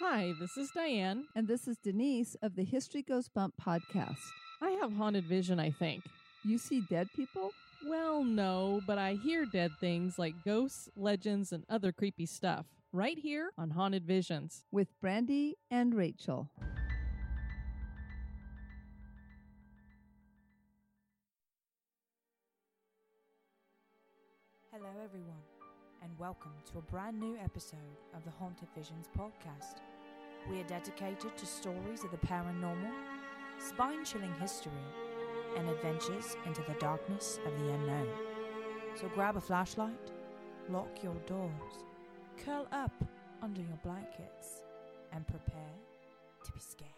Hi, this is Diane. And this is Denise of the History Goes Bump podcast. I have haunted vision, I think. You see dead people? Well, no, but I hear dead things like ghosts, legends, and other creepy stuff right here on Haunted Visions. With Brandy and Rachel. Hello, everyone, and welcome to a brand new episode of the Haunted Visions podcast. We are dedicated to stories of the paranormal, spine chilling history, and adventures into the darkness of the unknown. So grab a flashlight, lock your doors, curl up under your blankets, and prepare to be scared.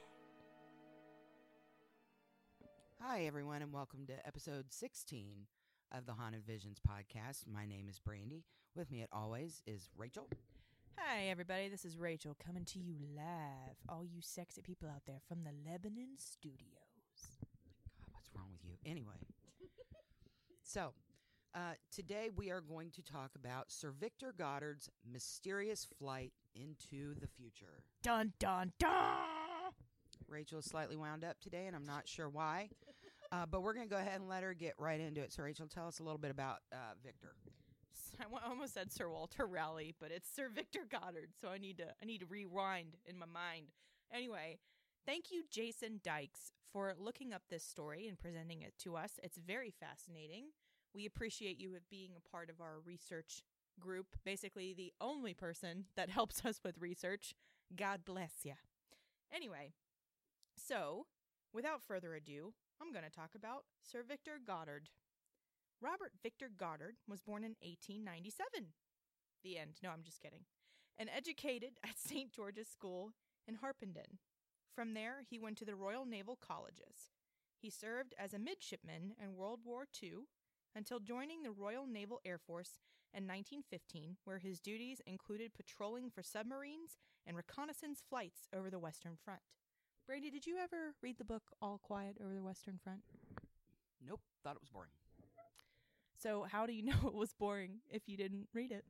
Hi, everyone, and welcome to episode 16 of the Haunted Visions podcast. My name is Brandy. With me, as always, is Rachel. Hi, everybody. This is Rachel coming to you live, all you sexy people out there from the Lebanon studios. God, what's wrong with you? Anyway, so uh, today we are going to talk about Sir Victor Goddard's mysterious flight into the future. Dun dun dun! Rachel is slightly wound up today, and I'm not sure why. Uh, but we're going to go ahead and let her get right into it. So, Rachel, tell us a little bit about uh, Victor. I almost said Sir Walter Raleigh, but it's Sir Victor Goddard, so I need to I need to rewind in my mind. Anyway, thank you Jason Dykes for looking up this story and presenting it to us. It's very fascinating. We appreciate you being a part of our research group, basically the only person that helps us with research. God bless you. Anyway, so without further ado, I'm going to talk about Sir Victor Goddard. Robert Victor Goddard was born in 1897. The end. No, I'm just kidding. And educated at St. George's School in Harpenden. From there, he went to the Royal Naval Colleges. He served as a midshipman in World War II until joining the Royal Naval Air Force in 1915, where his duties included patrolling for submarines and reconnaissance flights over the Western Front. Brandy, did you ever read the book All Quiet Over the Western Front? Nope, thought it was boring. So, how do you know it was boring if you didn't read it?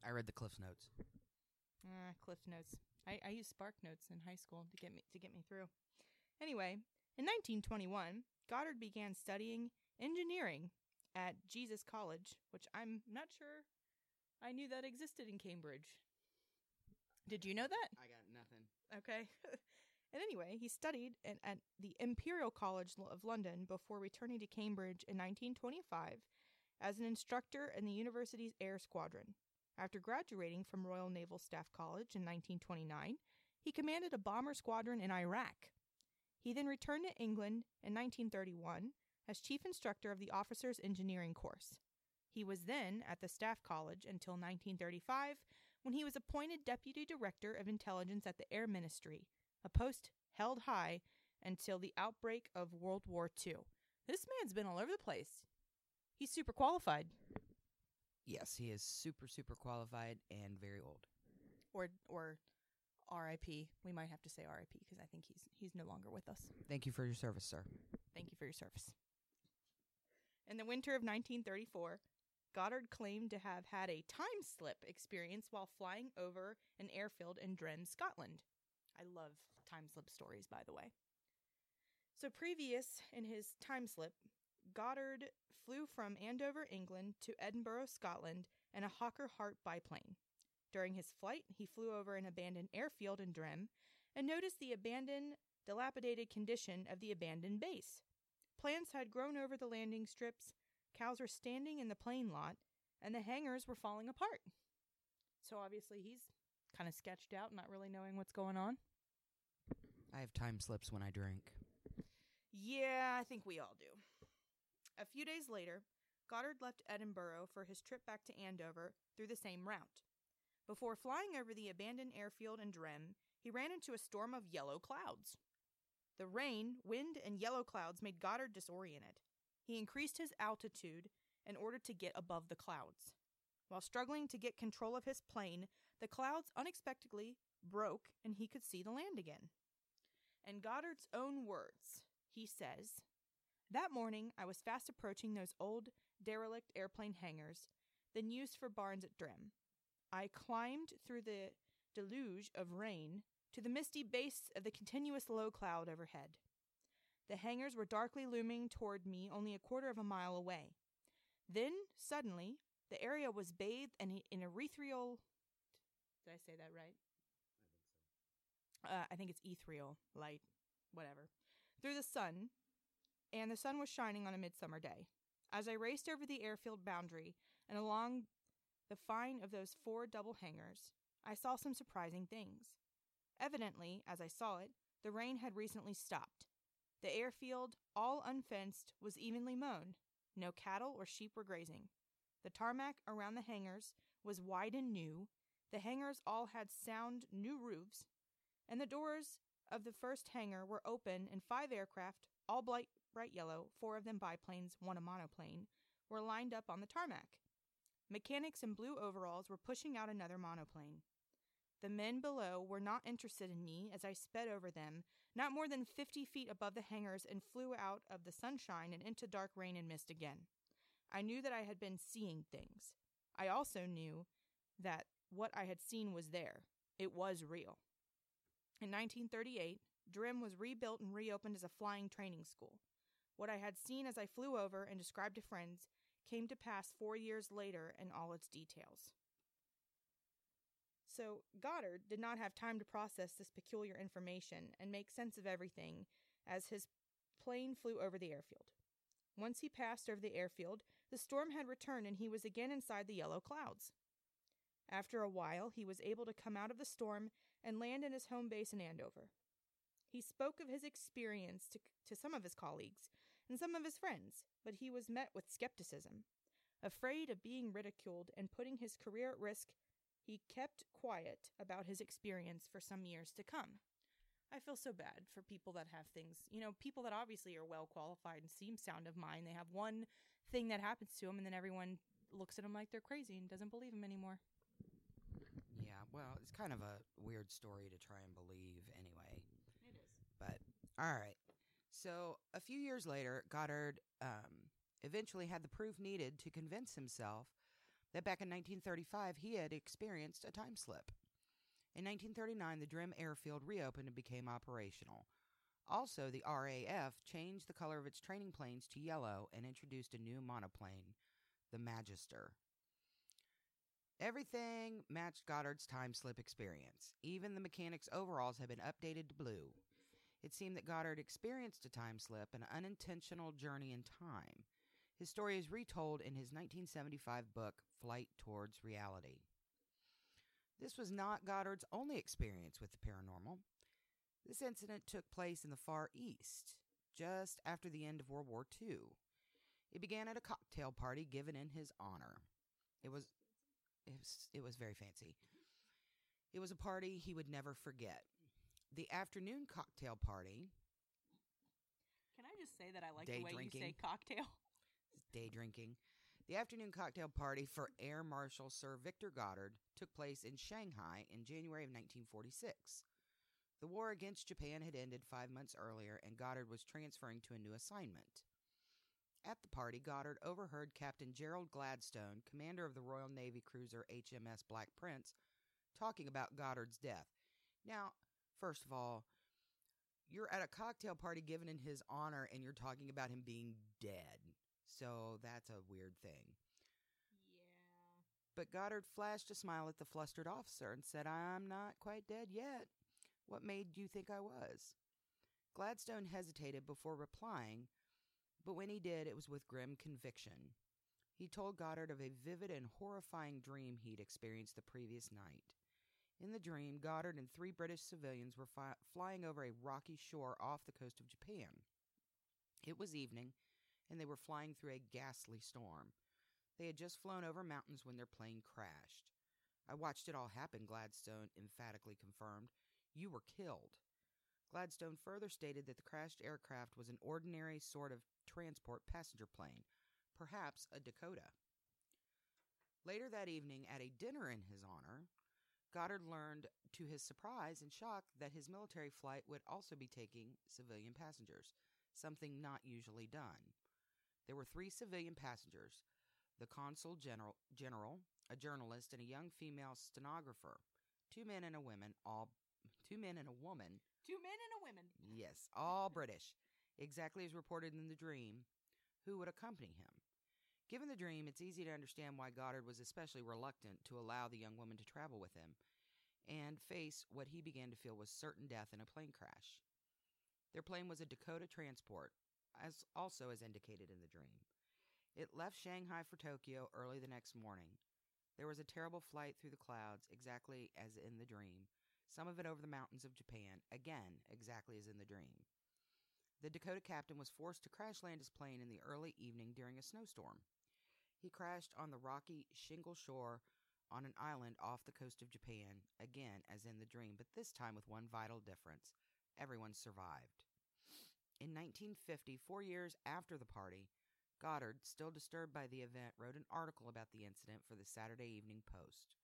I read the Cliff's Notes. Ah, Cliff Notes. I, I used Spark Notes in high school to get me to get me through. Anyway, in 1921, Goddard began studying engineering at Jesus College, which I'm not sure I knew that existed in Cambridge. Did you know that? I got nothing. Okay. and anyway, he studied at, at the Imperial College of London before returning to Cambridge in 1925 as an instructor in the university's Air Squadron. After graduating from Royal Naval Staff College in 1929, he commanded a bomber squadron in Iraq. He then returned to England in 1931 as chief instructor of the Officers Engineering Course. He was then at the Staff College until 1935 when he was appointed Deputy Director of Intelligence at the Air Ministry, a post held high until the outbreak of World War II. This man's been all over the place. He's super qualified. Yes, he is super, super qualified and very old. Or or RIP. We might have to say RIP because I think he's he's no longer with us. Thank you for your service, sir. Thank you for your service. In the winter of 1934, Goddard claimed to have had a time slip experience while flying over an airfield in Drem, Scotland. I love time slip stories, by the way. So, previous in his time slip, Goddard flew from Andover, England to Edinburgh, Scotland in a Hawker Hart biplane. During his flight, he flew over an abandoned airfield in Drem and noticed the abandoned, dilapidated condition of the abandoned base. Plants had grown over the landing strips, cows were standing in the plane lot, and the hangars were falling apart. So obviously he's kind of sketched out, not really knowing what's going on. I have time slips when I drink. Yeah, I think we all do. A few days later, Goddard left Edinburgh for his trip back to Andover through the same route. Before flying over the abandoned airfield in Drem, he ran into a storm of yellow clouds. The rain, wind, and yellow clouds made Goddard disoriented. He increased his altitude in order to get above the clouds. While struggling to get control of his plane, the clouds unexpectedly broke and he could see the land again. In Goddard's own words, he says, That morning I was fast approaching those old derelict airplane hangars, then used for barns at Drem. I climbed through the deluge of rain to the misty base of the continuous low cloud overhead. The hangars were darkly looming toward me only a quarter of a mile away. Then, suddenly, the area was bathed in, in ethereal. Did I say that right? Uh, I think it's ethereal light, whatever, through the sun, and the sun was shining on a midsummer day. As I raced over the airfield boundary and along the fine of those four double hangars, I saw some surprising things. Evidently, as I saw it, the rain had recently stopped. The airfield, all unfenced, was evenly mown. No cattle or sheep were grazing. The tarmac around the hangars was wide and new. The hangars all had sound new roofs, and the doors of the first hangar were open, and five aircraft, all bright, bright yellow, four of them biplanes, one a monoplane, were lined up on the tarmac. Mechanics in blue overalls were pushing out another monoplane. The men below were not interested in me as I sped over them, not more than fifty feet above the hangars, and flew out of the sunshine and into dark rain and mist again. I knew that I had been seeing things. I also knew that what I had seen was there. It was real. In 1938, Drem was rebuilt and reopened as a flying training school. What I had seen as I flew over and described to friends came to pass four years later in all its details. So, Goddard did not have time to process this peculiar information and make sense of everything as his plane flew over the airfield. Once he passed over the airfield, the storm had returned and he was again inside the yellow clouds. After a while, he was able to come out of the storm and land in his home base in Andover. He spoke of his experience to, to some of his colleagues and some of his friends, but he was met with skepticism. Afraid of being ridiculed and putting his career at risk, he kept quiet about his experience for some years to come. I feel so bad for people that have things, you know, people that obviously are well qualified and seem sound of mind. They have one thing that happens to them, and then everyone looks at them like they're crazy and doesn't believe them anymore. Well, it's kind of a weird story to try and believe anyway. It is. But all right. So a few years later, Goddard um, eventually had the proof needed to convince himself that back in 1935 he had experienced a time slip. In 1939, the Drem airfield reopened and became operational. Also, the RAF changed the color of its training planes to yellow and introduced a new monoplane, the Magister. Everything matched Goddard's time slip experience. Even the mechanic's overalls had been updated to blue. It seemed that Goddard experienced a time slip, an unintentional journey in time. His story is retold in his 1975 book, Flight Towards Reality. This was not Goddard's only experience with the paranormal. This incident took place in the Far East, just after the end of World War II. It began at a cocktail party given in his honor. It was it was, it was very fancy. It was a party he would never forget. The afternoon cocktail party, Can I just say that I like the way you say cocktail? day drinking, the afternoon cocktail party for Air Marshal Sir Victor Goddard took place in Shanghai in January of 1946. The war against Japan had ended five months earlier, and Goddard was transferring to a new assignment. At the party, Goddard overheard Captain Gerald Gladstone, commander of the Royal Navy cruiser HMS Black Prince, talking about Goddard's death. Now, first of all, you're at a cocktail party given in his honor, and you're talking about him being dead. So that's a weird thing. Yeah. But Goddard flashed a smile at the flustered officer and said, I'm not quite dead yet. What made you think I was? Gladstone hesitated before replying, but when he did, it was with grim conviction. He told Goddard of a vivid and horrifying dream he'd experienced the previous night. In the dream, Goddard and three British civilians were fi- flying over a rocky shore off the coast of Japan. It was evening, and they were flying through a ghastly storm. They had just flown over mountains when their plane crashed. I watched it all happen, Gladstone emphatically confirmed. You were killed. Gladstone further stated that the crashed aircraft was an ordinary sort of transport passenger plane, perhaps a Dakota. Later that evening, at a dinner in his honor, Goddard learned to his surprise and shock that his military flight would also be taking civilian passengers, something not usually done. There were three civilian passengers the consul general, general, a journalist, and a young female stenographer. Two men and a woman, all two men and a woman. Two men and a woman. Yes, all British, exactly as reported in the dream, who would accompany him. Given the dream, it's easy to understand why Goddard was especially reluctant to allow the young woman to travel with him and face what he began to feel was certain death in a plane crash. Their plane was a Dakota transport, as also as indicated in the dream. It left Shanghai for Tokyo early the next morning. There was a terrible flight through the clouds, exactly as in the dream, some of it over the mountains of Japan, again, exactly as in the dream. The Dakota captain was forced to crash land his plane in the early evening during a snowstorm. He crashed on the rocky shingle shore on an island off the coast of Japan, again as in the dream, but this time with one vital difference everyone survived. In 1950, four years after the party, Goddard, still disturbed by the event, wrote an article about the incident for the Saturday Evening Post.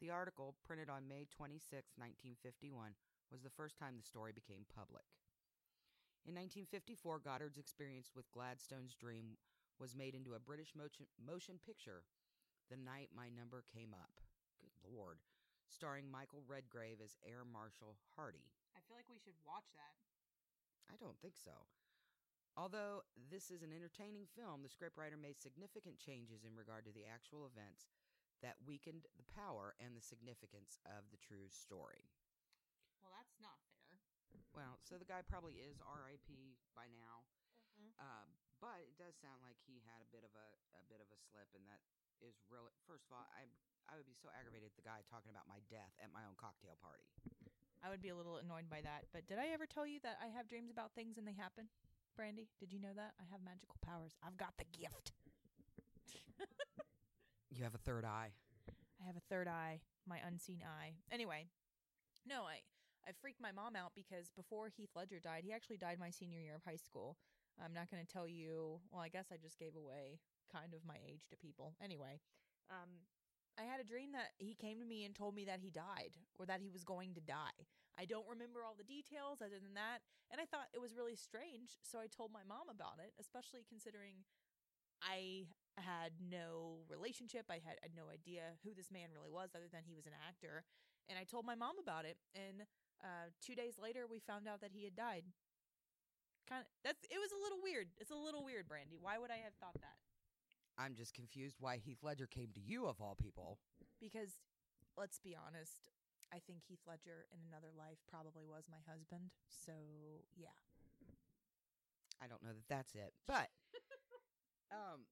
The article, printed on May 26, 1951, was the first time the story became public. In 1954, Goddard's experience with Gladstone's dream was made into a British motion, motion picture, The Night My Number Came Up. Good Lord. Starring Michael Redgrave as Air Marshal Hardy. I feel like we should watch that. I don't think so. Although this is an entertaining film, the scriptwriter made significant changes in regard to the actual events that weakened the power and the significance of the true story. Well, that's not. Well, so the guy probably is R.I.P. by now, Mm-hmm. uh, but it does sound like he had a bit of a a bit of a slip, and that is really. First of all, I I would be so aggravated at the guy talking about my death at my own cocktail party. I would be a little annoyed by that. But did I ever tell you that I have dreams about things and they happen? Brandy, did you know that? I have magical powers. I've got the gift. You have a third eye. I have a third eye, my unseen eye. Anyway, no, I I freaked my mom out because before Heath Ledger died, he actually died my senior year of high school. I'm not going to tell you. Well, I guess I just gave away kind of my age to people. Anyway, um, I had a dream that he came to me and told me that he died or that he was going to die. I don't remember all the details other than that, and I thought it was really strange. So I told my mom about it, especially considering I had no relationship. I had, had no idea who this man really was, other than he was an actor. And I told my mom about it, and uh, two days later, we found out that he had died. Kind of that's it was a little weird. It's a little weird, Brandy. Why would I have thought that? I'm just confused why Heath Ledger came to you of all people. Because let's be honest, I think Heath Ledger in another life probably was my husband. So yeah. I don't know that that's it, but um,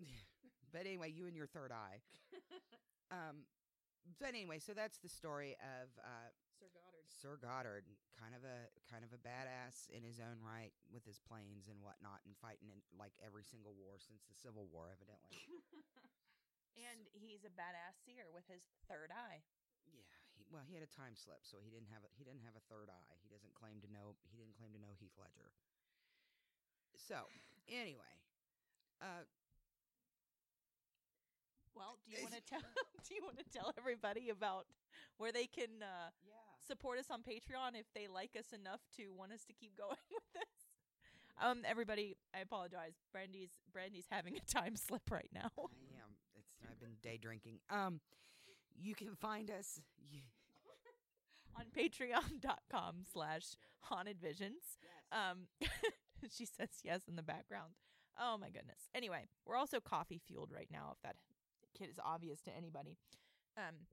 but anyway, you and your third eye. Um, but anyway, so that's the story of uh, Sir Goddard. Sir Goddard, kind of a kind of a badass in his own right with his planes and whatnot, and fighting in like every single war since the Civil War, evidently. and he's a badass seer with his third eye. yeah, he, well, he had a time slip, so he didn't have a, he didn't have a third eye. He doesn't claim to know he didn't claim to know Heath Ledger. So anyway, uh, Well, do you want to tell do you want to tell everybody about where they can uh, yeah, support us on Patreon if they like us enough to want us to keep going with this? Um, everybody, I apologize. Brandy's Brandy's having a time slip right now. I am. It's I've been day drinking. Um, you can find us. You, on patreon.com slash haunted visions. Um, she says yes in the background. Oh my goodness. Anyway, we're also coffee fueled right now, if that kid is obvious to anybody. Um,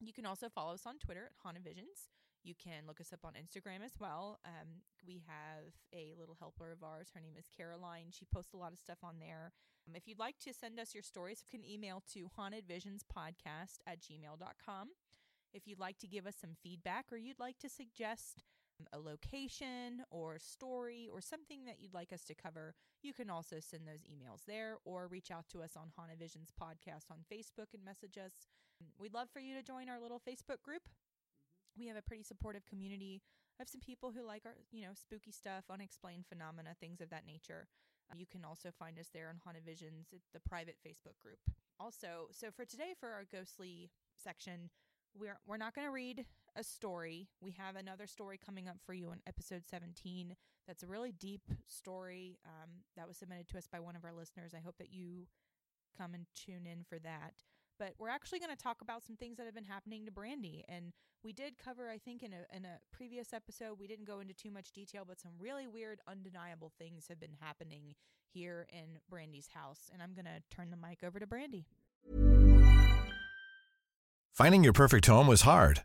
you can also follow us on Twitter at Haunted Visions. You can look us up on Instagram as well. Um, we have a little helper of ours. Her name is Caroline. She posts a lot of stuff on there. Um, if you'd like to send us your stories, you can email to hauntedvisionspodcast at gmail.com. If you'd like to give us some feedback or you'd like to suggest a location or story or something that you'd like us to cover, you can also send those emails there or reach out to us on Haunted Visions Podcast on Facebook and message us. We'd love for you to join our little Facebook group. Mm-hmm. We have a pretty supportive community of some people who like our, you know, spooky stuff, unexplained phenomena, things of that nature. You can also find us there on Haunted Visions, uh, the private Facebook group. Also, so for today, for our ghostly section, we're we're not going to read a story. We have another story coming up for you in episode 17. That's a really deep story um, that was submitted to us by one of our listeners. I hope that you come and tune in for that. But we're actually going to talk about some things that have been happening to Brandy, and we did cover, I think, in a in a previous episode. We didn't go into too much detail, but some really weird, undeniable things have been happening here in Brandy's house. And I'm going to turn the mic over to Brandy. Finding your perfect home was hard,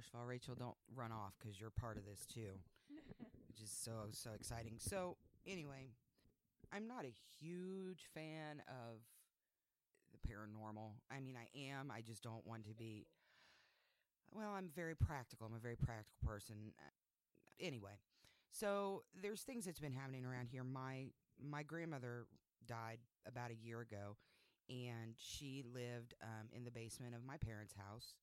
First of all, Rachel, don't run off because you're part of this too, which is so, so exciting. So, anyway, I'm not a huge fan of the paranormal. I mean, I am. I just don't want to be. Well, I'm very practical. I'm a very practical person. Anyway, so there's things that's been happening around here. My my grandmother died about a year ago, and she lived um, in the basement of my parents' house,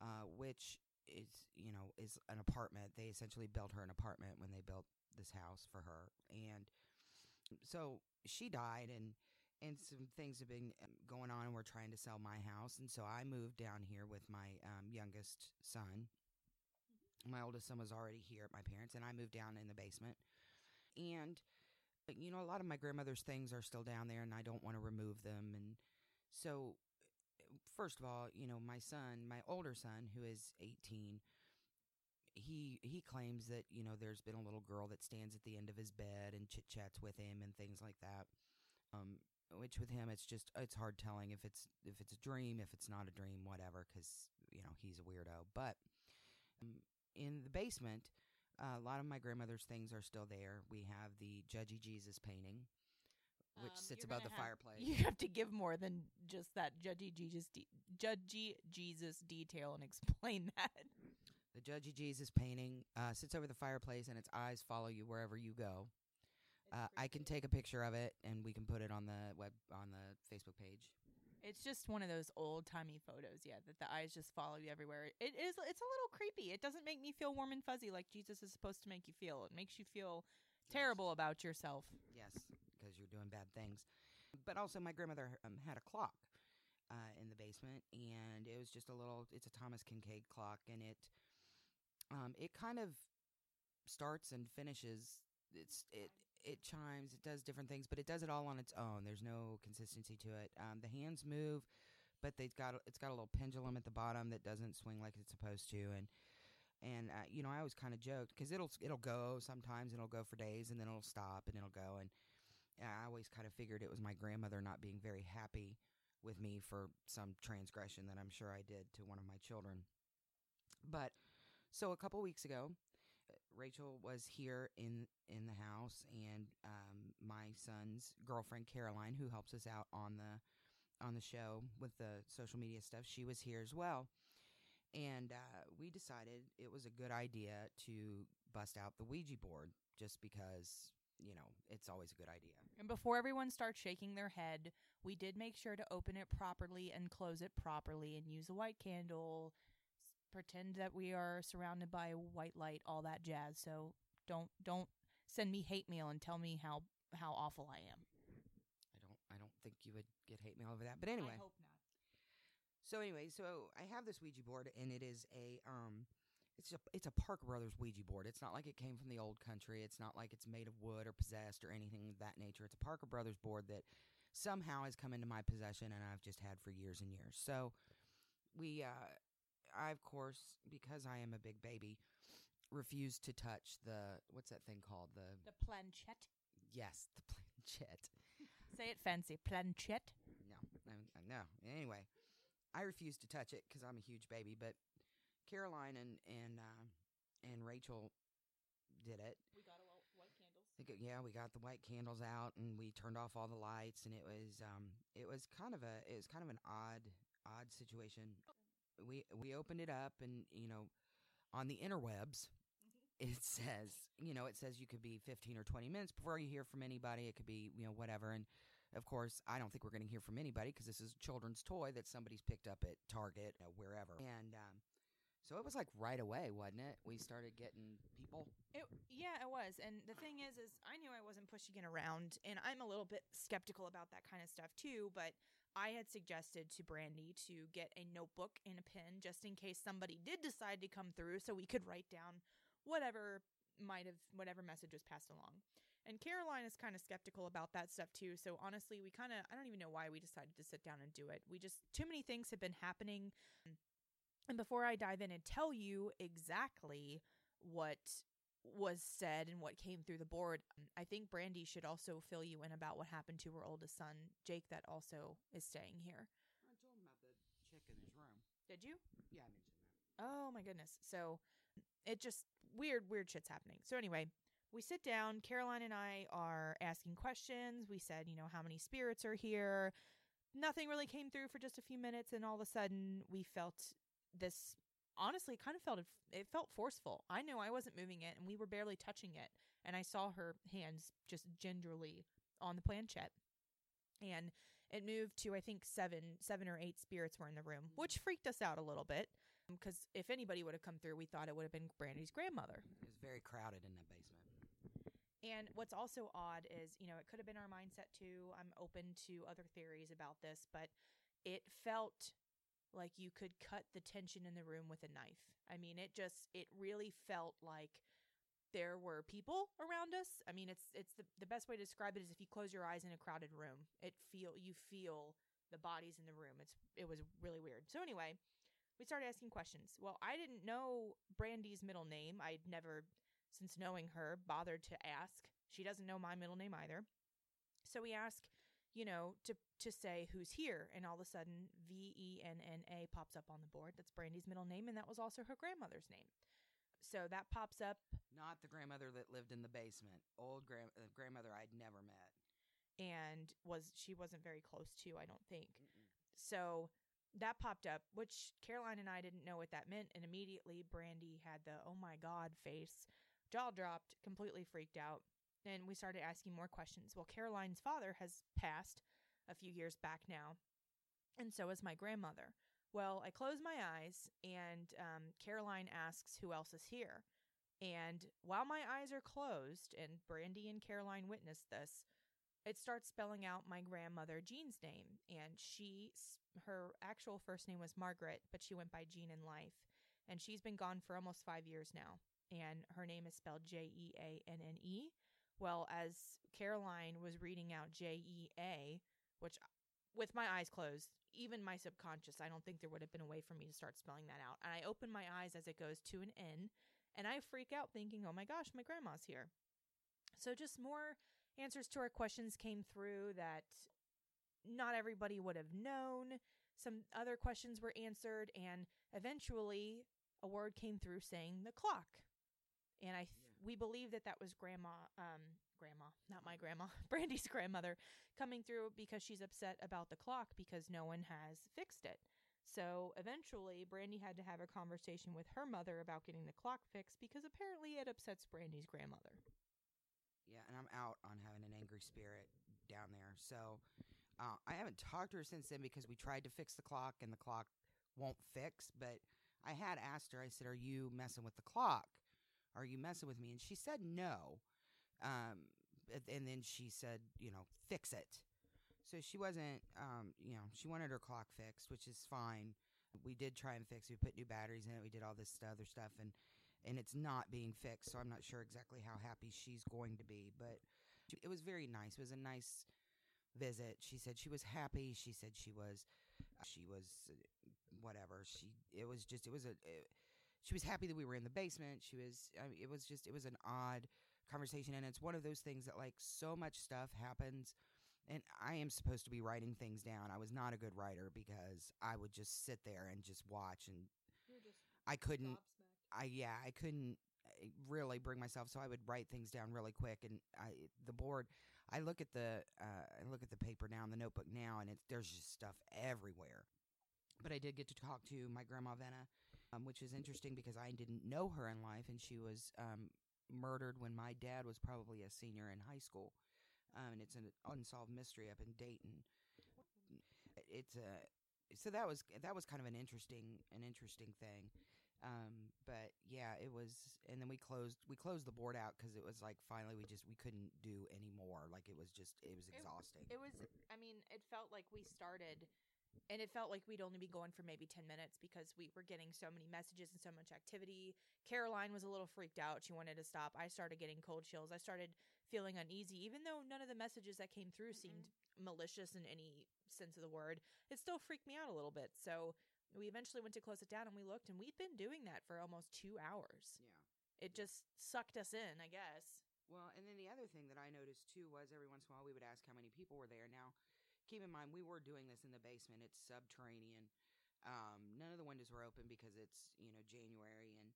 uh, which is you know is an apartment. They essentially built her an apartment when they built this house for her, and so she died, and and some things have been um, going on. and We're trying to sell my house, and so I moved down here with my um, youngest son. My oldest son was already here at my parents, and I moved down in the basement. And you know, a lot of my grandmother's things are still down there, and I don't want to remove them. And so, first of all, you know, my son, my older son, who is 18, he he claims that you know there's been a little girl that stands at the end of his bed and chit chats with him and things like that. Um, which with him, it's just it's hard telling if it's if it's a dream, if it's not a dream, whatever, because you know he's a weirdo. But um, in the basement, uh, a lot of my grandmother's things are still there. We have the Judgy Jesus painting, which Um, sits above the have- fireplace. You have to give more than just that judgy Jesus, de- judgy Jesus detail and explain that. The Judgy Jesus painting uh, sits over the fireplace, and its eyes follow you wherever you go. Uh, I can take a picture of it, and we can put it on the web on the Facebook page. It's just one of those old timey photos, yeah, that the eyes just follow you everywhere. It is it's a little creepy. It doesn't make me feel warm and fuzzy like Jesus is supposed to make you feel. It makes you feel terrible about yourself. Yes, because you're doing bad things. But also, my grandmother um, had a clock uh, in the basement, and it was just a little. It's a Thomas Kinkade clock, and it um, it kind of starts and finishes. It's it it chimes. It does different things, but it does it all on its own. There's no consistency to it. Um, the hands move, but they've got it's got a little pendulum at the bottom that doesn't swing like it's supposed to, and and uh, you know I always kind of joked because it'll it'll go sometimes and it'll go for days and then it'll stop and it'll go and I always kind of figured it was my grandmother not being very happy with me for some transgression that I'm sure I did to one of my children. But so a couple weeks ago, uh, Rachel was here in in the house, and um, my son's girlfriend Caroline, who helps us out on the on the show with the social media stuff, she was here as well. And uh, we decided it was a good idea to bust out the Ouija board, just because you know it's always a good idea. And before everyone starts shaking their head, we did make sure to open it properly and close it properly and use a white candle. s- Pretend that we are surrounded by white light, all that jazz. So don't don't send me hate mail and tell me how how awful I am. I don't I don't think you would get hate mail over that. But anyway, I hope not. so anyway, so I have this Ouija board and it is a um it's a it's a Parker Brothers Ouija board. It's not like it came from the old country. It's not like it's made of wood or possessed or anything of that nature. It's a Parker Brothers board that somehow has come into my possession and I've just had for years and years. So we uh I of course because I am a big baby, refused to touch the what's that thing called the The planchette. yes the planchette. Say it fancy. Planchette. No, no, no. Anyway, I refuse to touch it because I'm a huge baby. But Caroline and and uh, and Rachel did it. We got a white candles. Yeah, we got the white candles out and we turned off all the lights, and it was um it was kind of a it was kind of an odd odd situation. We we opened it up, and you know, on the interwebs, it says you know it says you could be 15 or 20 minutes before you hear from anybody. It could be you know whatever, and of course, I don't think we're going to hear from anybody because this is a children's toy that somebody's picked up at Target, uh, wherever. And um, so it was like right away, wasn't it? We started getting people. It, yeah, it was. And the thing is, is I knew I wasn't pushing it around, and I'm a little bit skeptical about that kind of stuff too. But I had suggested to Brandy to get a notebook and a pen just in case somebody did decide to come through, so we could write down whatever might have whatever message was passed along. And Caroline is kind of skeptical about that stuff too. So honestly, we kind of I don't even know why we decided to sit down and do it. We just too many things have been happening. And before I dive in and tell you exactly what was said and what came through the board, um, I think Brandy should also fill you in about what happened to her oldest son, Jake, that also is staying here. I told him about the chick in his room. Did you? Yeah, I mentioned that. Oh my goodness. So it just weird, weird shit's happening. So anyway, we sit down. Caroline and I are asking questions. We said, you know, how many spirits are here? Nothing really came through for just a few minutes, and all of a sudden we felt this. Honestly, it kind of felt it felt forceful. I knew I wasn't moving it, and we were barely touching it, and I saw her hands just gingerly on the planchette, and it moved to I think seven, seven or eight spirits were in the room, mm. which freaked us out a little bit because if anybody would have come through, we thought it would have been Brandy's grandmother. It was very crowded in that basement. And what's also odd is, you know, it could have been our mindset too. I'm open to other theories about this, but it felt like you could cut the tension in the room with a knife. I mean, it just it really felt like there were people around us. I mean, it's it's the the best way to describe it is if you close your eyes in a crowded room, it feel you feel the bodies in the room. It's it was really weird. So anyway, we started asking questions. Well, I didn't know Brandy's middle name. I'd never since knowing her, bothered to ask. She doesn't know my middle name either. So we ask, you know, to to say who's here, and all of a sudden V E N N A pops up on the board. That's Brandy's middle name, and that was also her grandmother's name. So that pops up, Not the grandmother that lived in the basement. Old grand uh, grandmother I'd never met. and was she wasn't very close to, I don't think. So that popped up, which Caroline and I didn't know what that meant, and immediately Brandy had the oh my god face, jaw dropped, completely freaked out, and we started asking more questions. Well, Caroline's father has passed a few years back now, and so has my grandmother. Well, I close my eyes, and um, Caroline asks who else is here. And while my eyes are closed, and Brandy and Caroline witnessed this, it starts spelling out my grandmother Jean's name and she her actual first name was Margaret but she went by Jean in life and she's been gone for almost 5 years now and her name is spelled J E A N N E well as Caroline was reading out J E A which uh, with my eyes closed even my subconscious I don't think there would have been a way for me to start spelling that out and I open my eyes as it goes to an N and I freak out thinking oh my gosh my grandma's here so just more answers to our questions came through that not everybody would have known. Some other questions were answered, and eventually a word came through saying the clock. And I, th-. We believe that that was grandma, um, grandma, not my grandma, Brandy's grandmother, coming through because she's upset about the clock because no one has fixed it. So eventually, Brandy had to have a conversation with her mother about getting the clock fixed because apparently it upsets Brandy's grandmother. Yeah, and I'm out on having an angry spirit down there. So uh, I haven't talked to her since then because we tried to fix the clock and the clock won't fix. But I had asked her, I said, Are you messing with the clock? Are you messing with me? And she said no. Um, and then she said, You know, fix it. So she wasn't, um, you know, she wanted her clock fixed, which is fine. We did try and fix. We put new batteries in it. We did all this other stuff. And and it's not being fixed. So I'm not sure exactly how happy she's going to be, but it was very nice. It was a nice visit. She said she was happy. She said she was, she was, uh, whatever. She, it was just, it was a, it, she was happy that we were in the basement. She was. I mean, it was just. It was an odd conversation, and it's one of those things that like so much stuff happens. And I am supposed to be writing things down. I was not a good writer because I would just sit there and just watch, and I couldn't. I yeah, I couldn't uh, really bring myself, so I would write things down really quick. And I the board, I look at the uh, I look at the paper now and the notebook now, and it's there's just stuff everywhere. But I did get to talk to my grandma Venna, um, which is interesting because I didn't know her in life, and she was um, murdered when my dad was probably a senior in high school, um, and it's an unsolved mystery up in Dayton. It's a so that was that was kind of an interesting an interesting thing. Um, but yeah, it was, and then we closed we closed the board out because it was like finally we just we couldn't do anymore. Like it was just it was exhausting. It was. I mean, it felt like we started, and it felt like we'd only be going for maybe ten minutes because we were getting so many messages and so much activity. Caroline was a little freaked out. She wanted to stop. I started getting cold chills. I started feeling uneasy, even though none of the messages that came through mm-hmm. seemed malicious in any sense of the word. It still freaked me out a little bit. So we eventually went to close it down and we looked and we'd been doing that for almost two hours. yeah. It just sucked us in, I guess. Well, and then the other thing that I noticed too was every once in a while we would ask how many people were there. Now, keep in mind we were doing this in the basement. It's subterranean. Um, none of the windows were open because it's you know January, and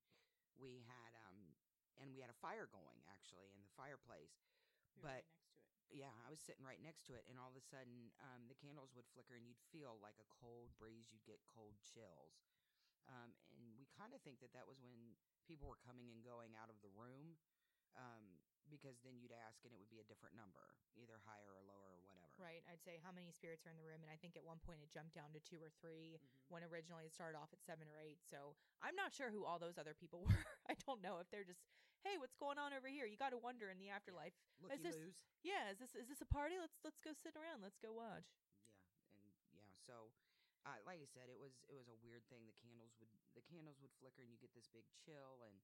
we had um, and we had a fire going actually in the fireplace. But- right next to it. Yeah, I was sitting right next to it, and all of a sudden, um, the candles would flicker, and you'd feel like a cold breeze. You'd get cold chills, um, and we kind of think that that was when people were coming and going out of the room, um, because then you'd ask, and it would be a different number, either higher or lower or whatever. Right. I'd say how many spirits are in the room. And I think at one point it jumped down to two or 3 Mhm. when originally it started off at seven or eight. So I'm not sure who all those other people were. I don't know if they're just, hey, what's going on over here? You got to wonder in the afterlife. Looky Is this-. Yeah, is this is this a party? Let's let's go sit around. Let's go watch. Yeah, and yeah, so uh, like I said, it was it was a weird thing. The candles would the candles would flicker, and you get this big chill, and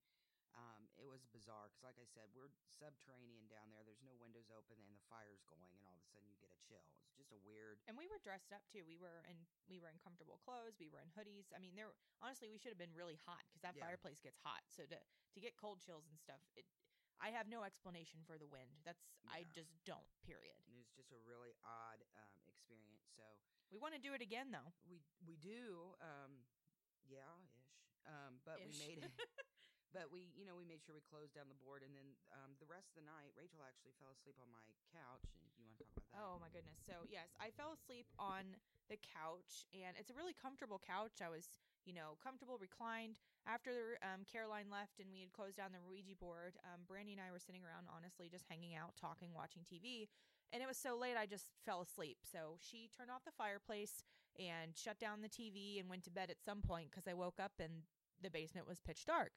um, it was bizarre because, like I said, we're subterranean down there. There's no windows open, and the fire's going, and all of a sudden you get a chill. It's just a weird. And we were dressed up too. We were in we were in comfortable clothes. We were in hoodies. I mean, there honestly we should have been really hot because that Yeah. fireplace gets hot. So to to get cold chills and stuff, it I have no explanation for the wind. That's I just don't. Period. It was just a really odd um, experience. So We want to do it again though. we we do, um, yeah, ish. Um, but Ish. we made it. But we, you know, we made sure we closed down the board, and then um, the rest of the night, Rachel actually fell asleep on my couch. And you want to talk about that? Oh my goodness. So, yes, I fell asleep on the couch and it's a really comfortable couch. I was, you know, comfortable reclined. After um, Caroline left and we had closed down the Ouija board, um, Brandy and I were sitting around, honestly, just hanging out, talking, watching TV. And it was so late, I just fell asleep. So she turned off the fireplace and shut down the TV and went to bed at some point because I woke up and the basement was pitch dark.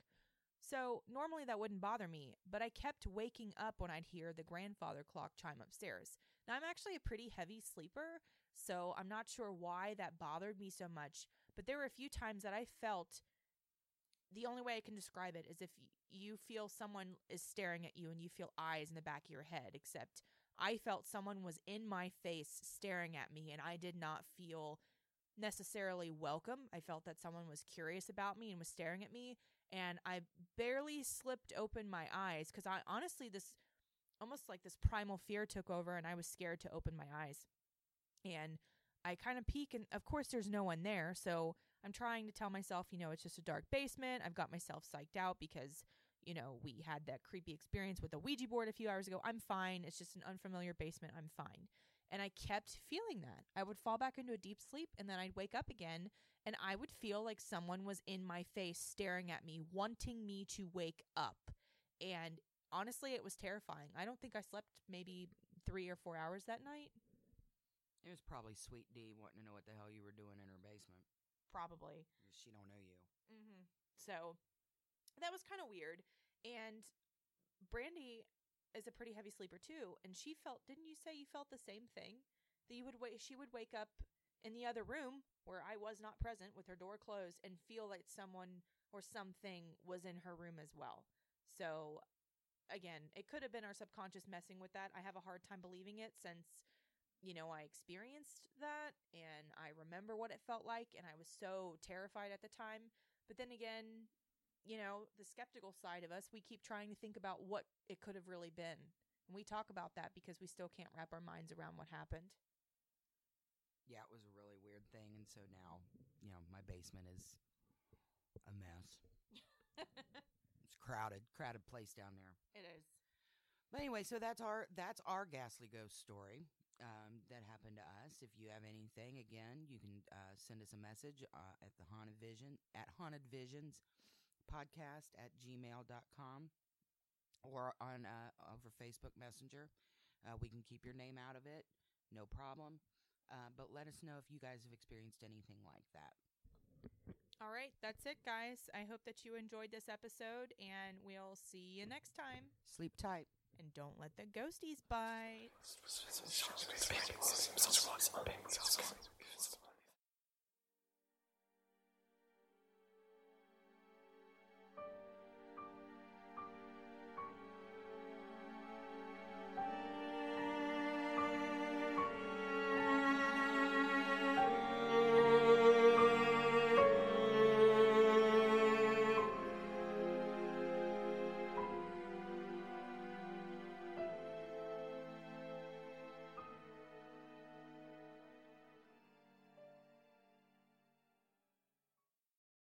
So normally that wouldn't bother me, but I kept waking up when I'd hear the grandfather clock chime upstairs. Now I'm actually a pretty heavy sleeper, so I'm not sure why that bothered me so much, but there were a few times that I felt the only way I can describe it is if you feel someone is staring at you and you feel eyes in the back of your head, except I felt someone was in my face staring at me and I did not feel necessarily welcome. I felt that someone was curious about me and was staring at me and I barely slipped open my eyes cuz I honestly this almost like this primal fear took over and I was scared to open my eyes. And I kind of peek and of course there's no one there, so I'm trying to tell myself, you know, it's just a dark basement. I've got myself psyched out because you know, we had that creepy experience with the Ouija board a few hours ago. I'm fine. It's just an unfamiliar basement. I'm fine. And I kept feeling that. I would fall back into a deep sleep and then I'd wake up again and I would feel like someone was in my face staring at me, wanting me to wake up. And honestly, it was terrifying. I don't think I slept maybe three or four hours that night. It was probably Sweet D wanting to know what the hell you were doing in her basement. Probably. She don't know you. Mm-hmm. So that was kind of weird. And Brandy is a pretty heavy sleeper too, and she felt. Didn't you say you felt the same thing? That you would wait. She would wake up in the other room where I was not present, with her door closed, and feel like someone or something was in her room as well. So again, it could have been our subconscious messing with that. I have a hard time believing it since you know, I experienced that and I remember what it felt like and I was so terrified at the time. But then again, you know, the skeptical side of us, we keep trying to think about what it could have really been. And we talk about that because we still can't wrap our minds around what happened. Yeah, it was a really weird thing, and so now, you know, my basement is a mess. It's crowded, crowded place down there. It is. But anyway, so that's our that's our ghastly ghost story um, that happened to us. If you have anything, again, you can uh, send us a message uh, at the haunted vision at haunted visions podcast at gmail.com or on uh, over Facebook Messenger. Uh, we can keep your name out of it, no problem. Uh, but let us know if you guys have experienced anything like that. All right, that's it, guys. I hope that you enjoyed this episode, and we'll see you next time. Sleep tight. And don't let the ghosties bite.